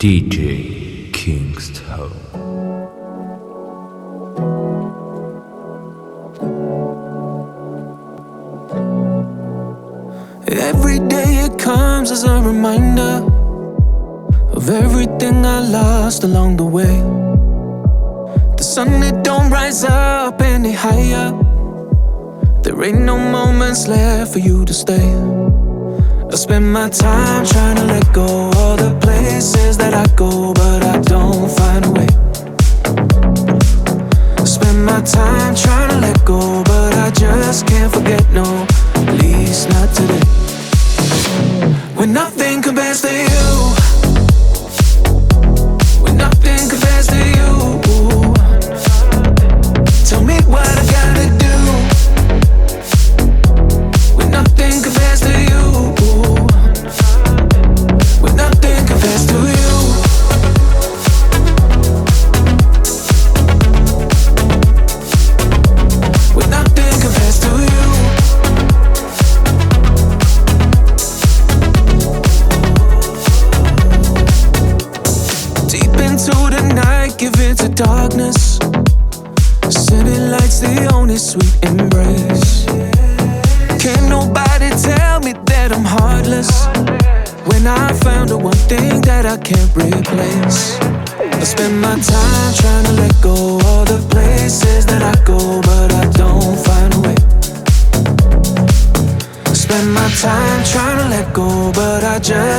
DJ Kingstone. Every day it comes as a reminder of everything I lost along the way. The sun, it don't rise up any higher. There ain't no moments left for you to stay. I spend my time trying to let go all the places that I go, but I don't find a way. I spend my time trying to let go, but I just can't forget, no, at least not today. When nothing compares to you, when nothing compares to you.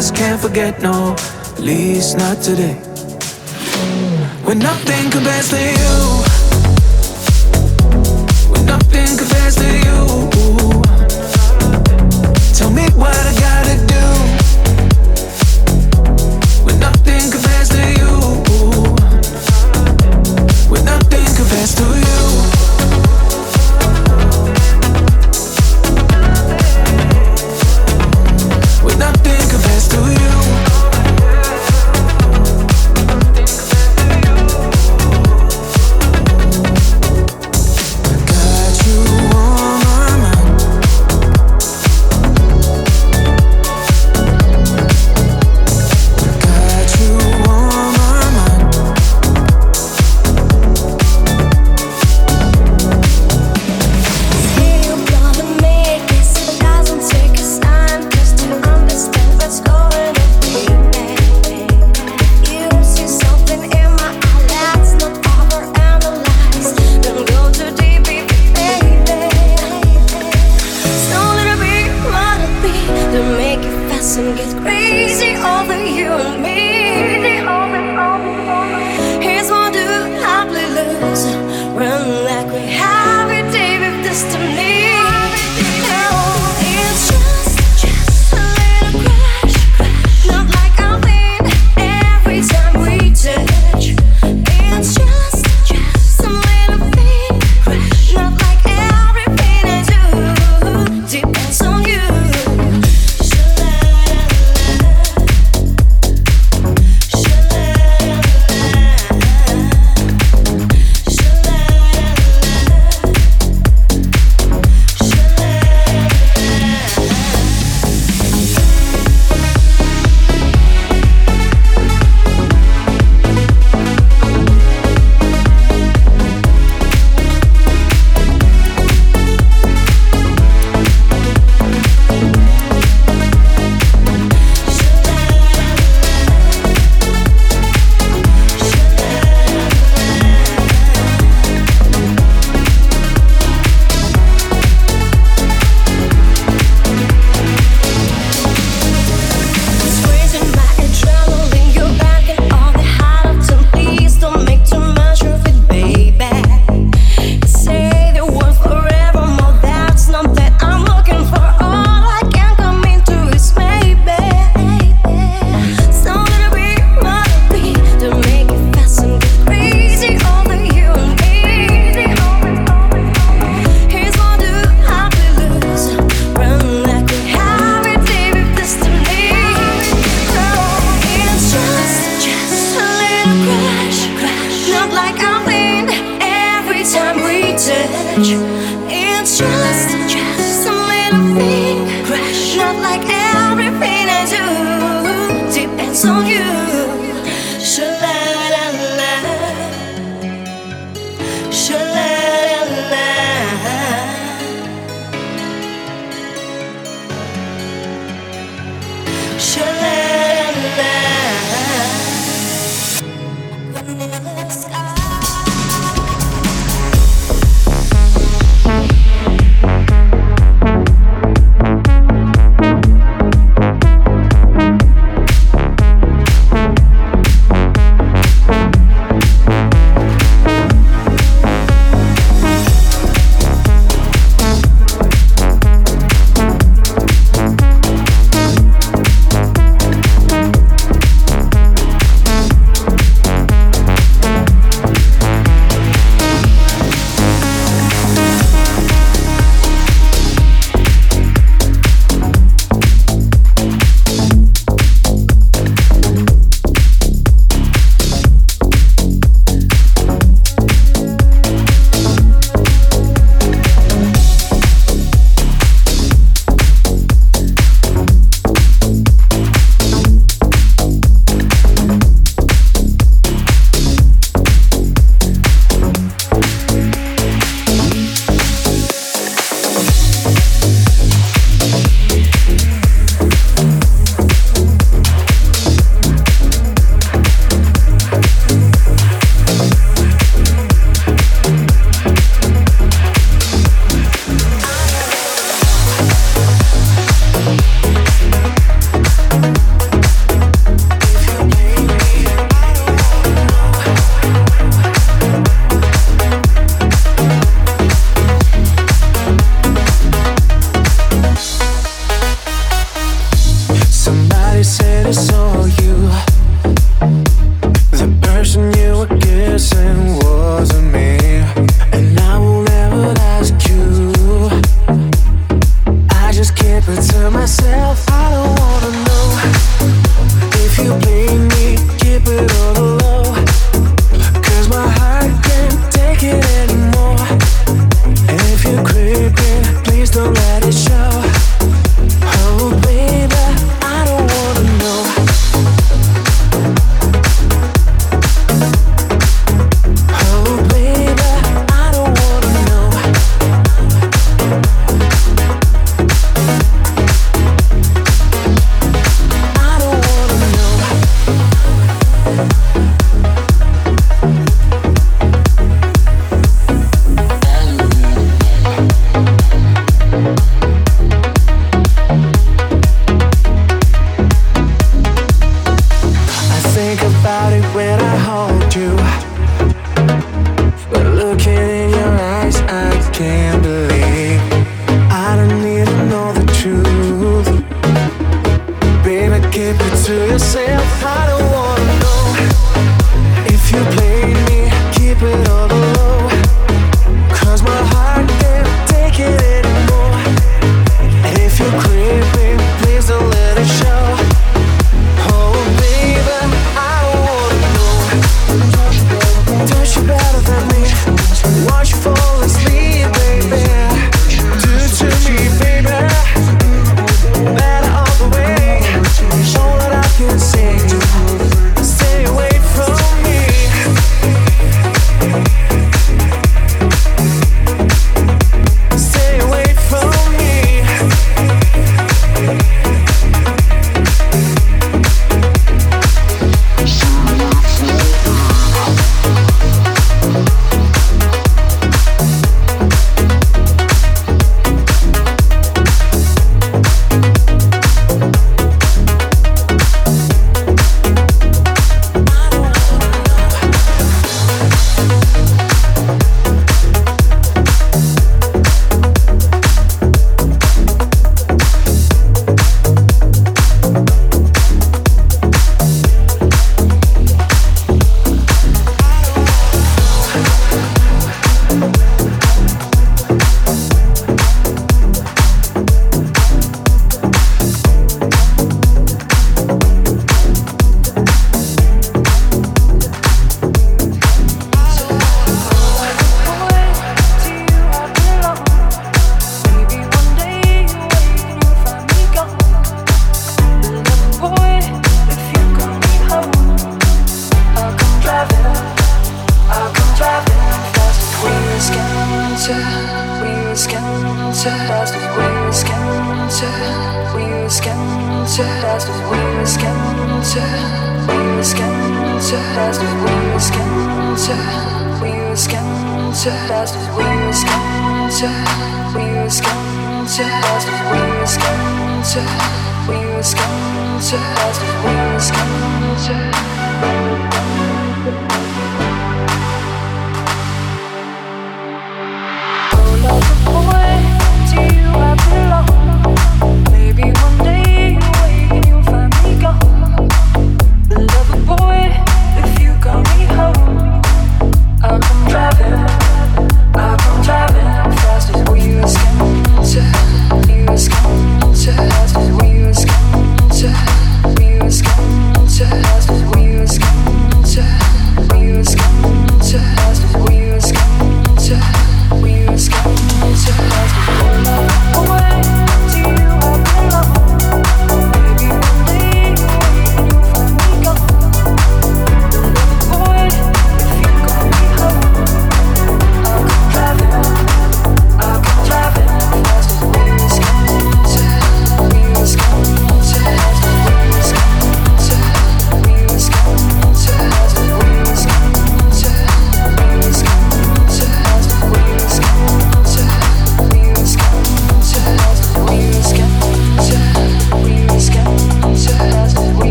just can't forget, no, at least not today. When nothing compares to you.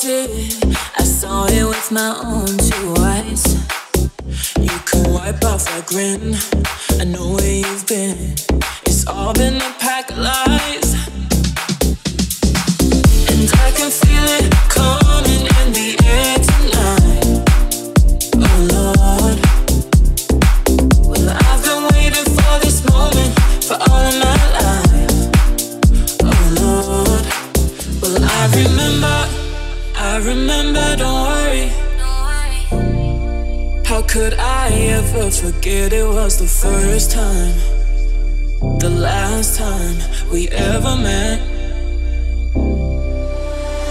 did. I saw it with my own two eyes. You can wipe off that grin. I know where you've been. It's all been a pack of lies. could I ever forget it was the first time, the last time we ever met?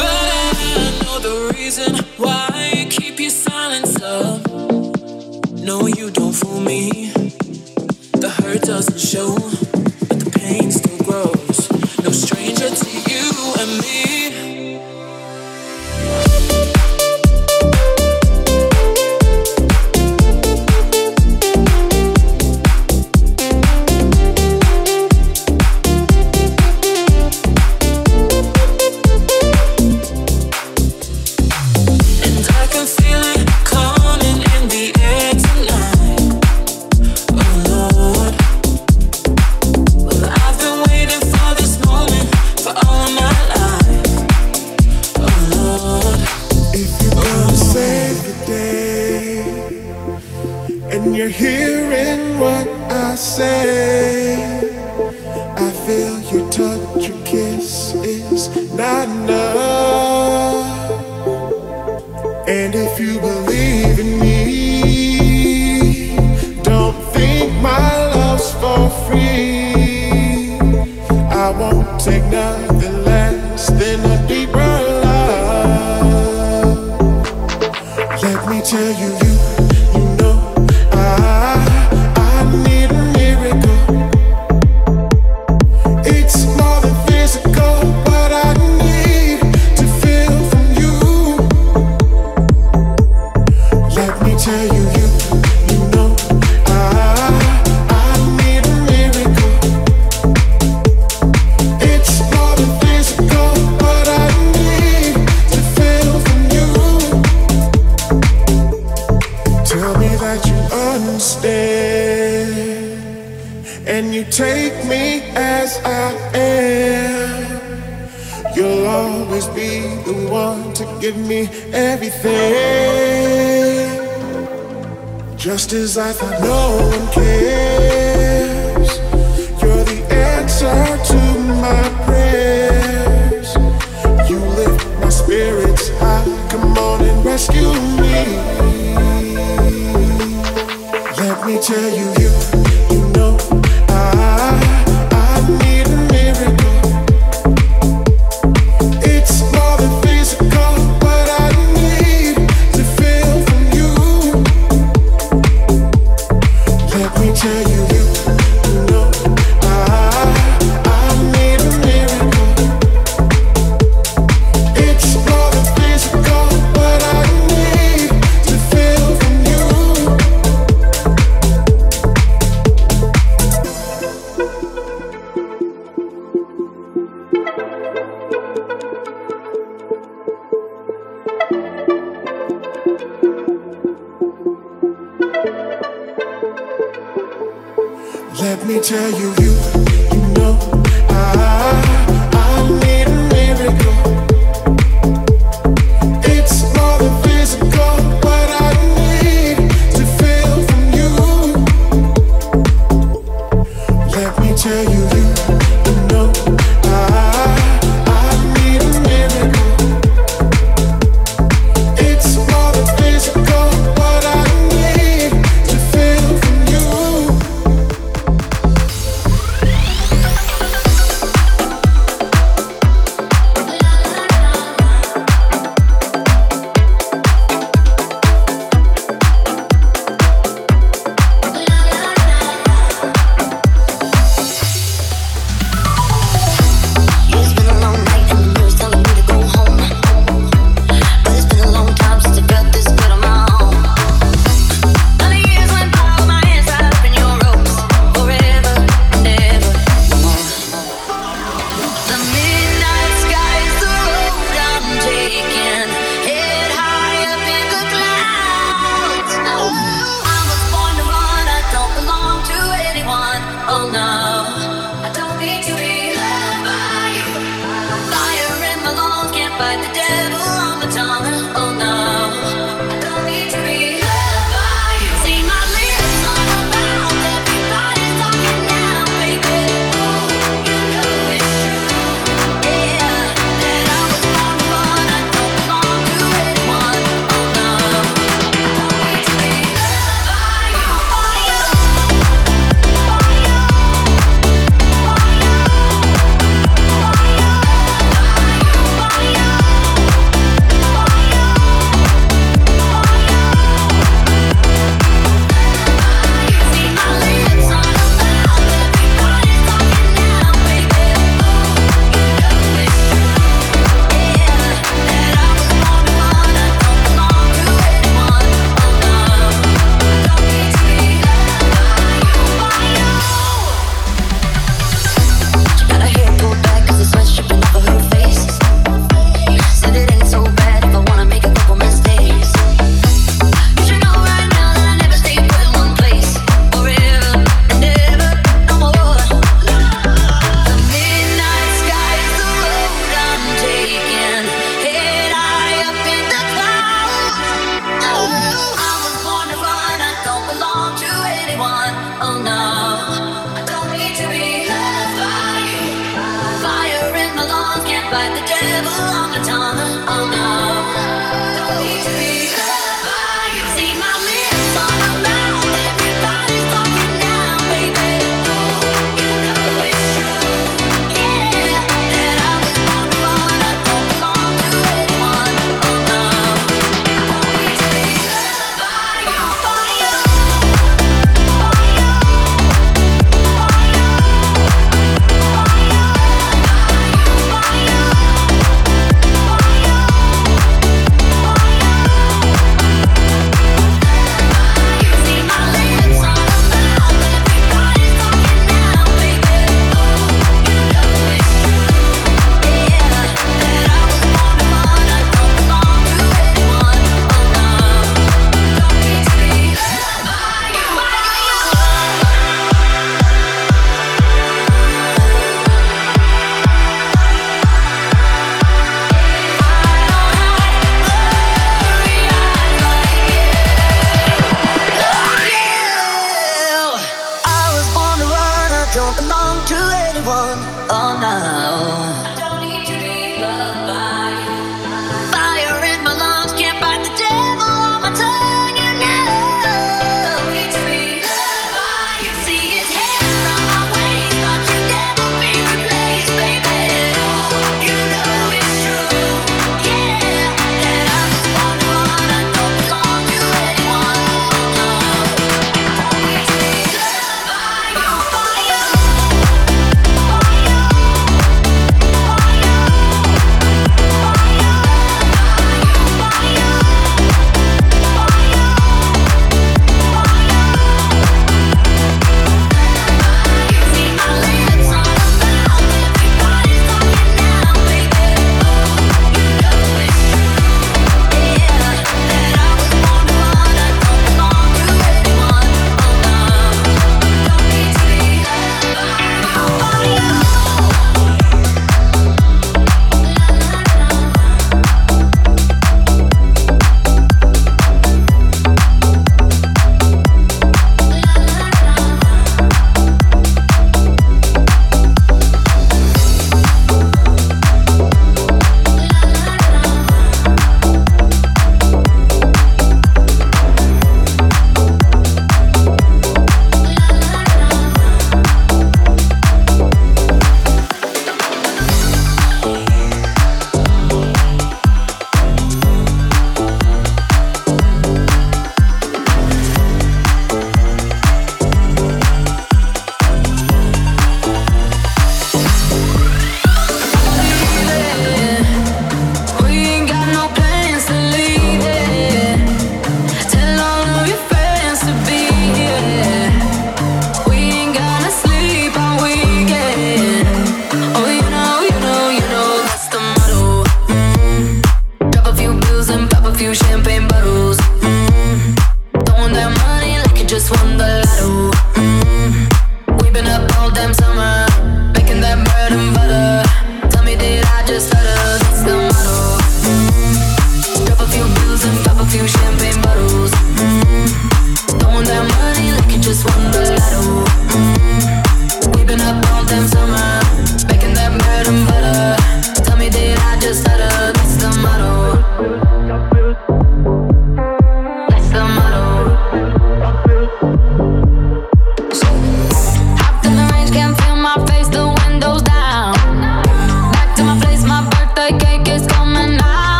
But I know the reason why you keep your silence up. No, you don't fool me. The hurt doesn't show, but the pain still grows. No strength.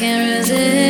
Can't resist,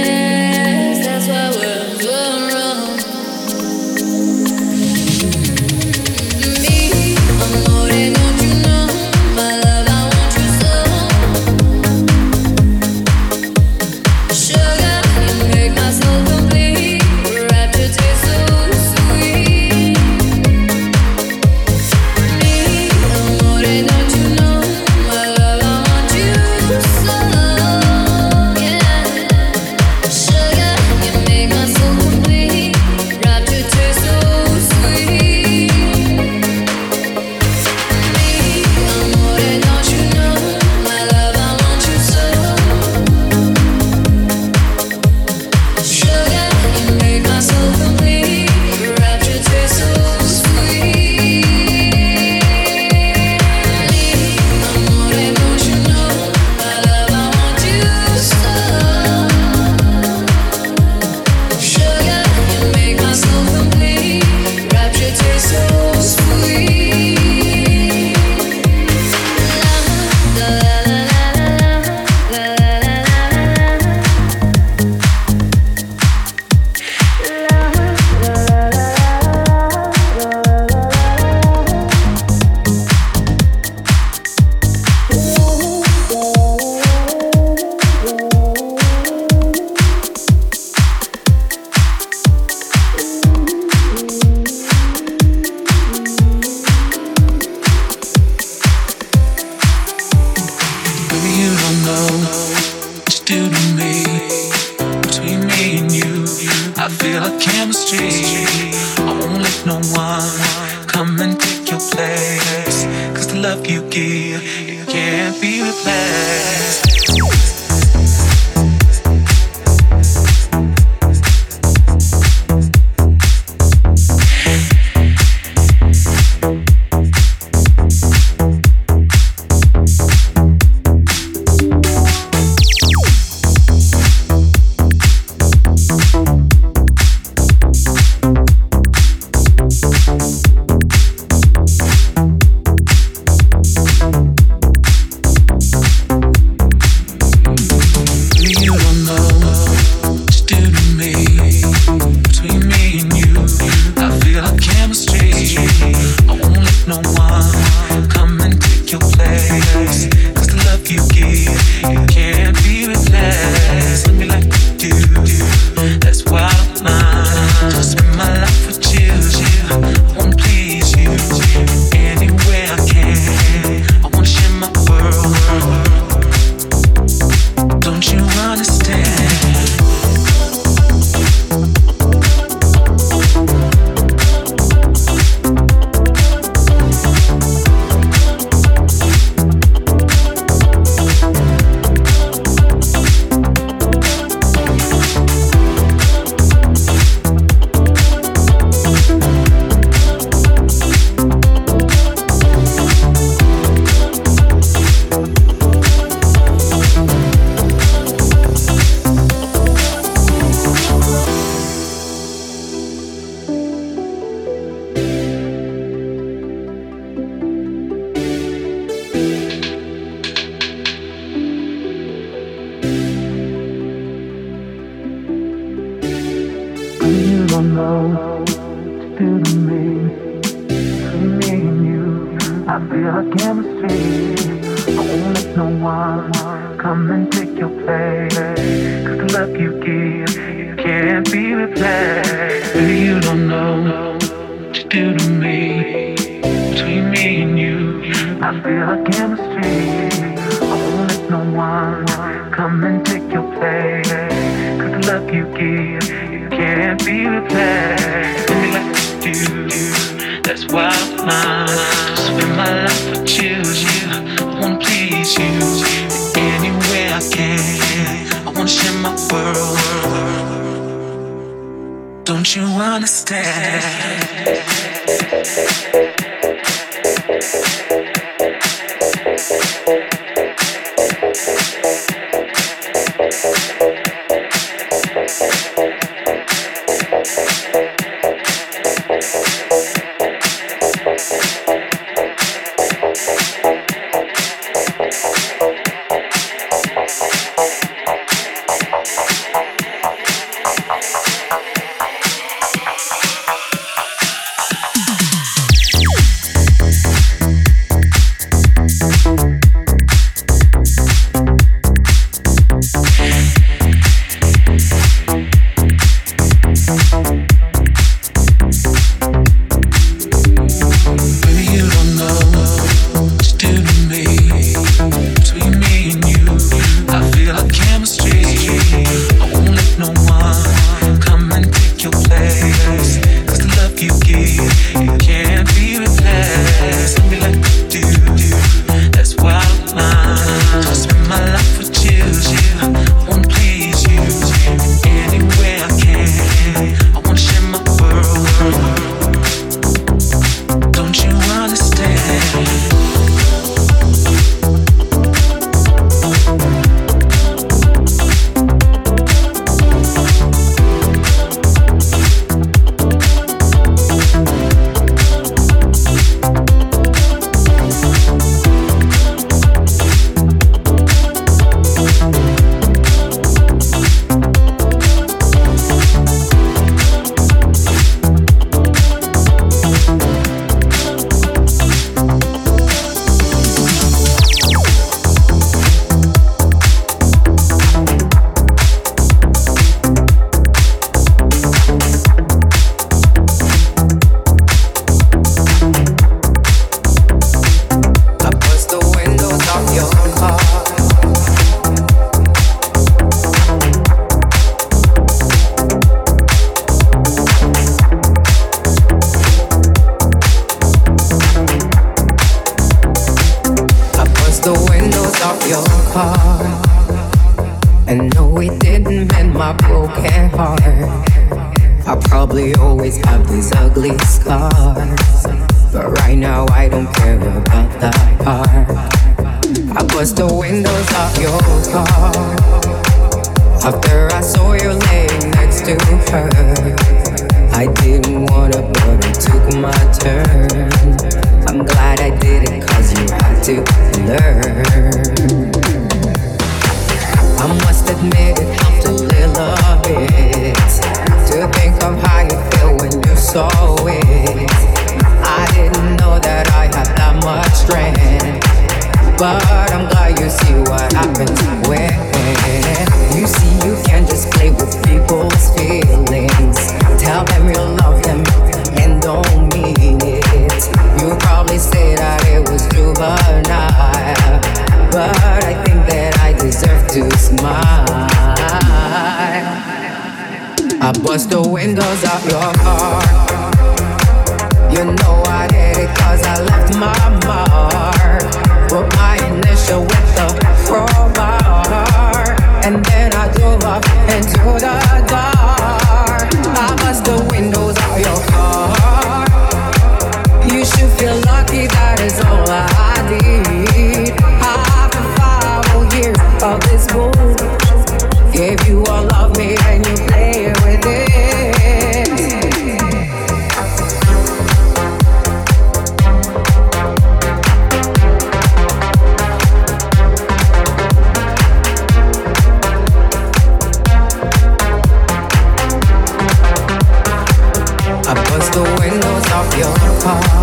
But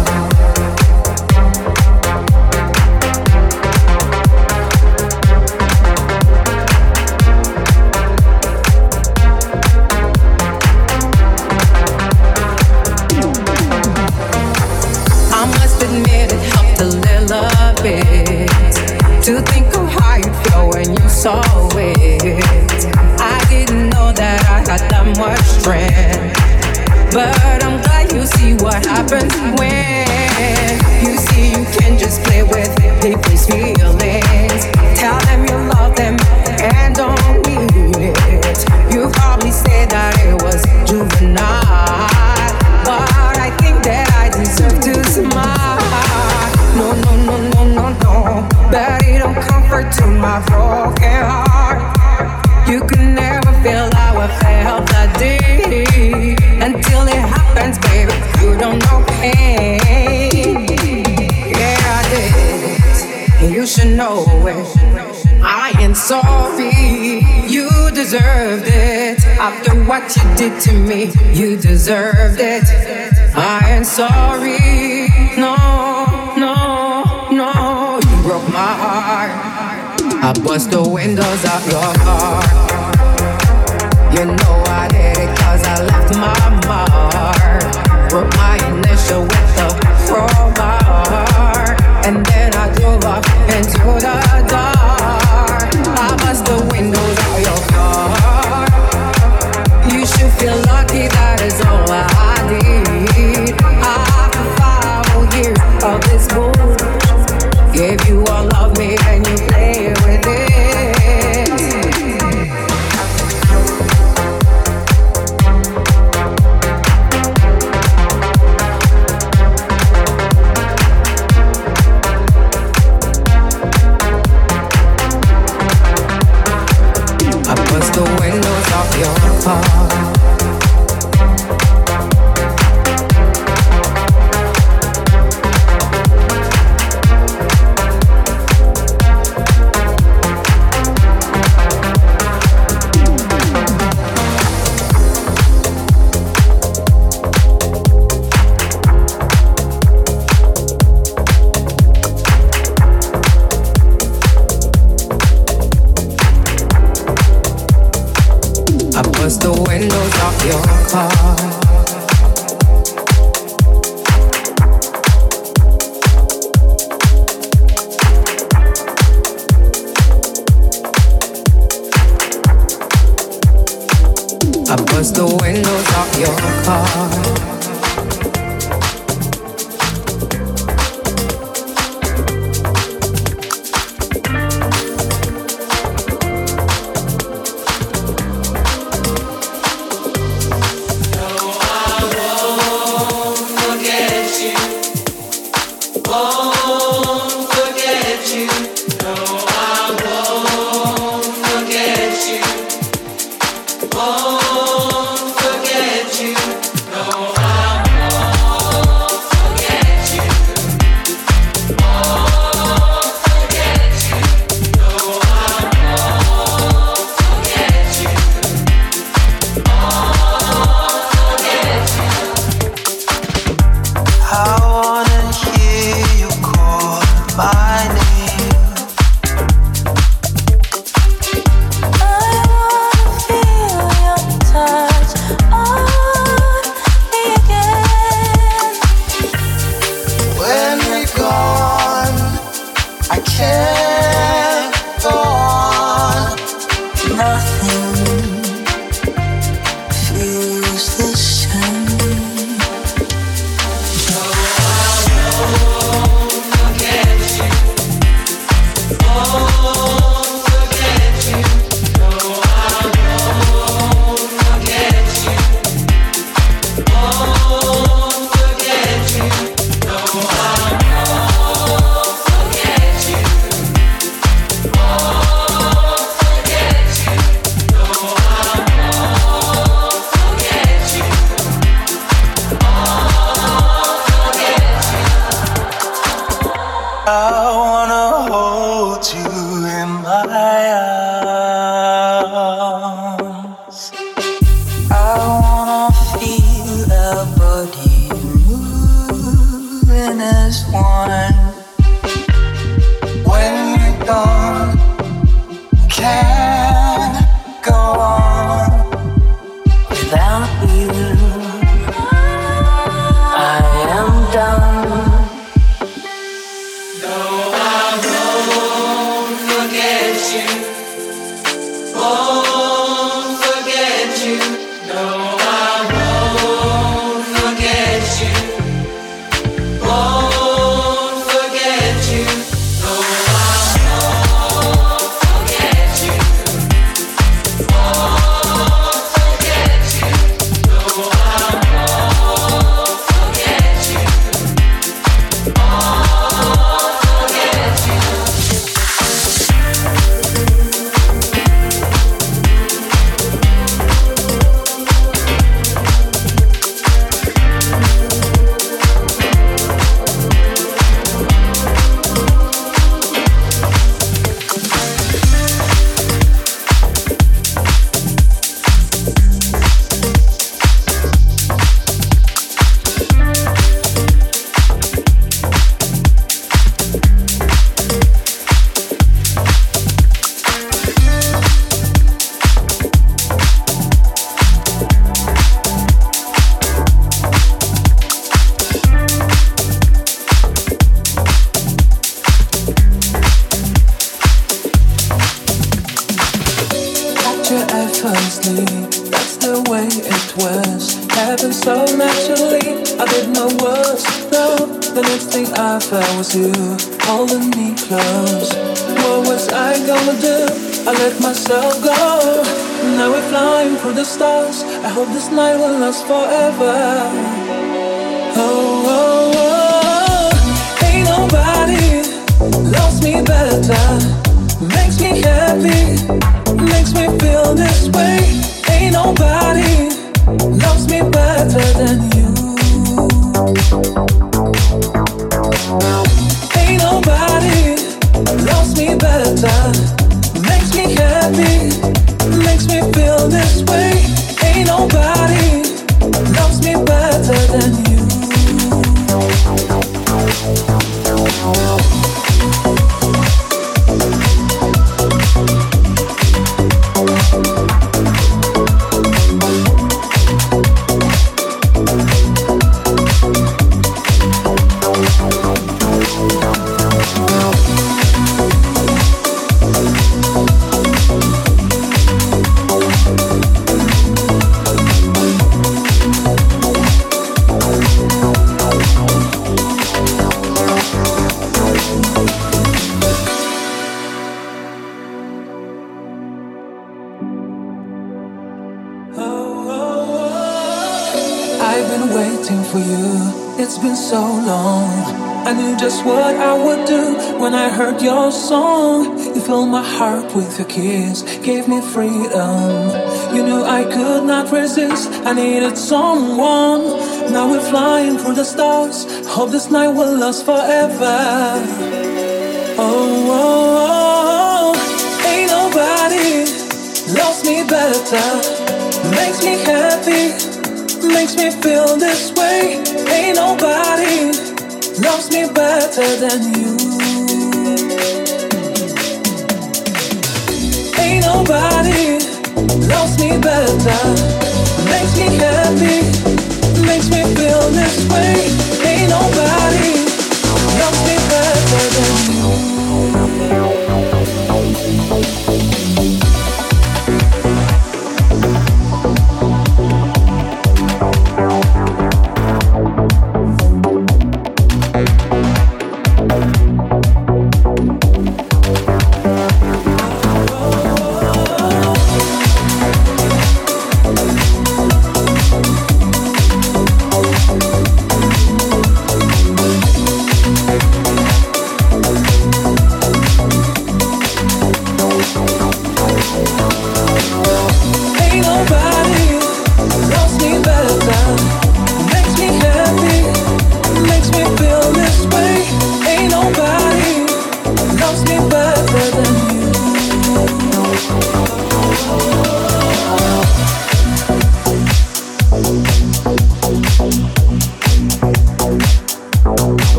what you did to me. You deserved it. I am sorry. No, no, no. You broke my heart. I bust the windows of your car. You know I did it cause I left my mark. Broke my was the windows of your car. I needed someone. Now we're flying through the stars. Hope this night will last forever. Oh, oh, oh. ain't nobody loves me better. Makes me happy, makes me feel this way. Ain't nobody loves me better than you. Ain't nobody loves me better. Makes me happy. Makes me feel this way. Ain't nobody. Better than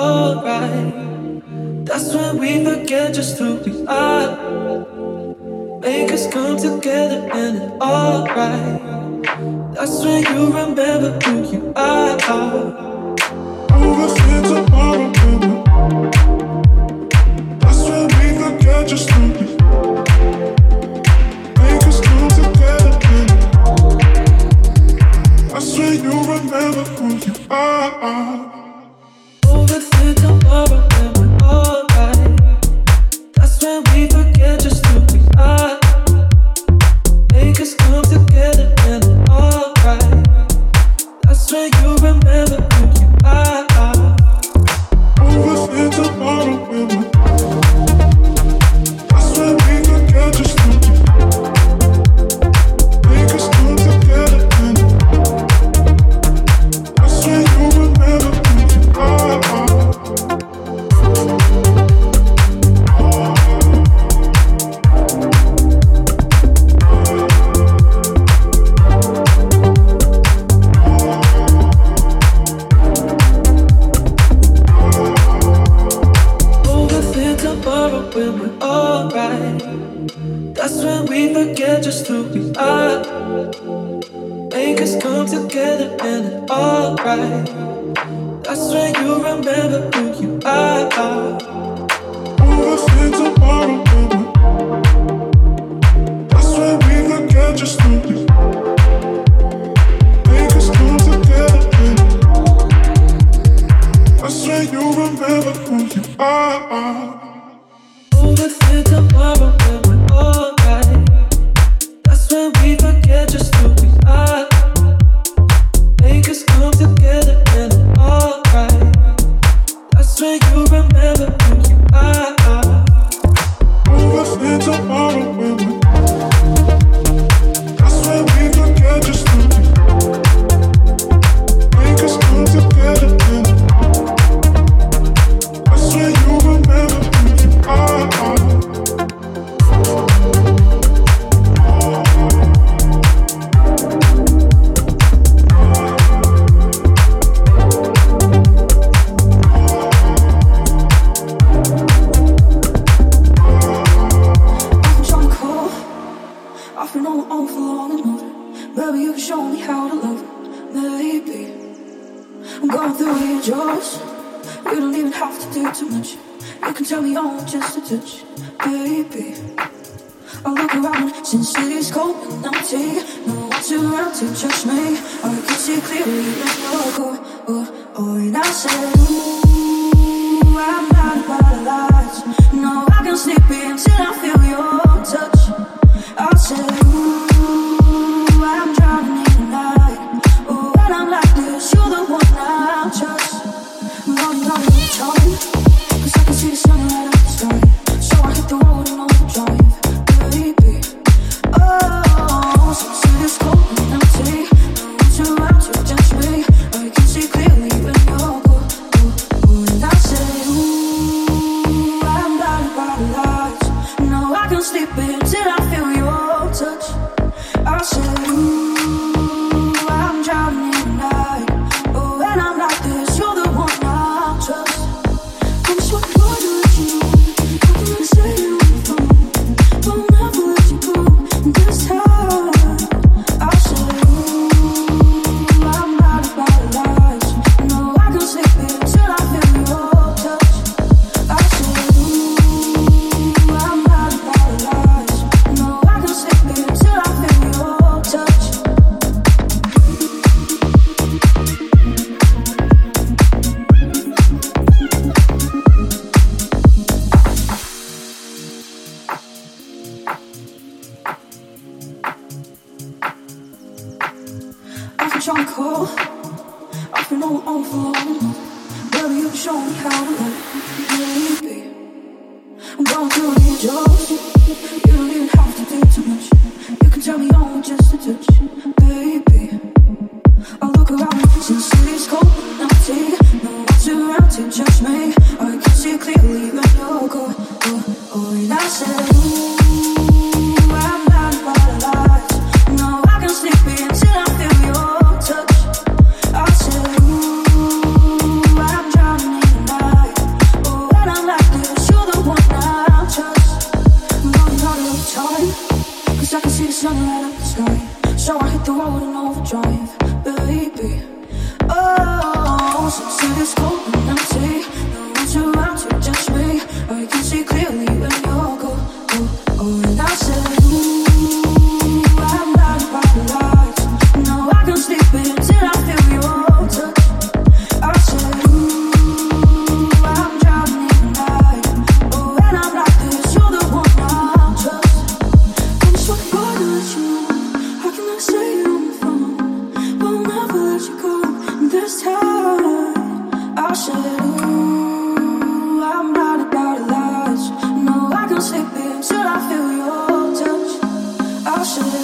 alright. That's when we forget just who we are. Make us come together and it's alright. That's when you remember who you are. Move us into our opinion. That's when we forget just who we are. Make us come together and it's alright. That's when you remember who you are lover. I can see clearly when you I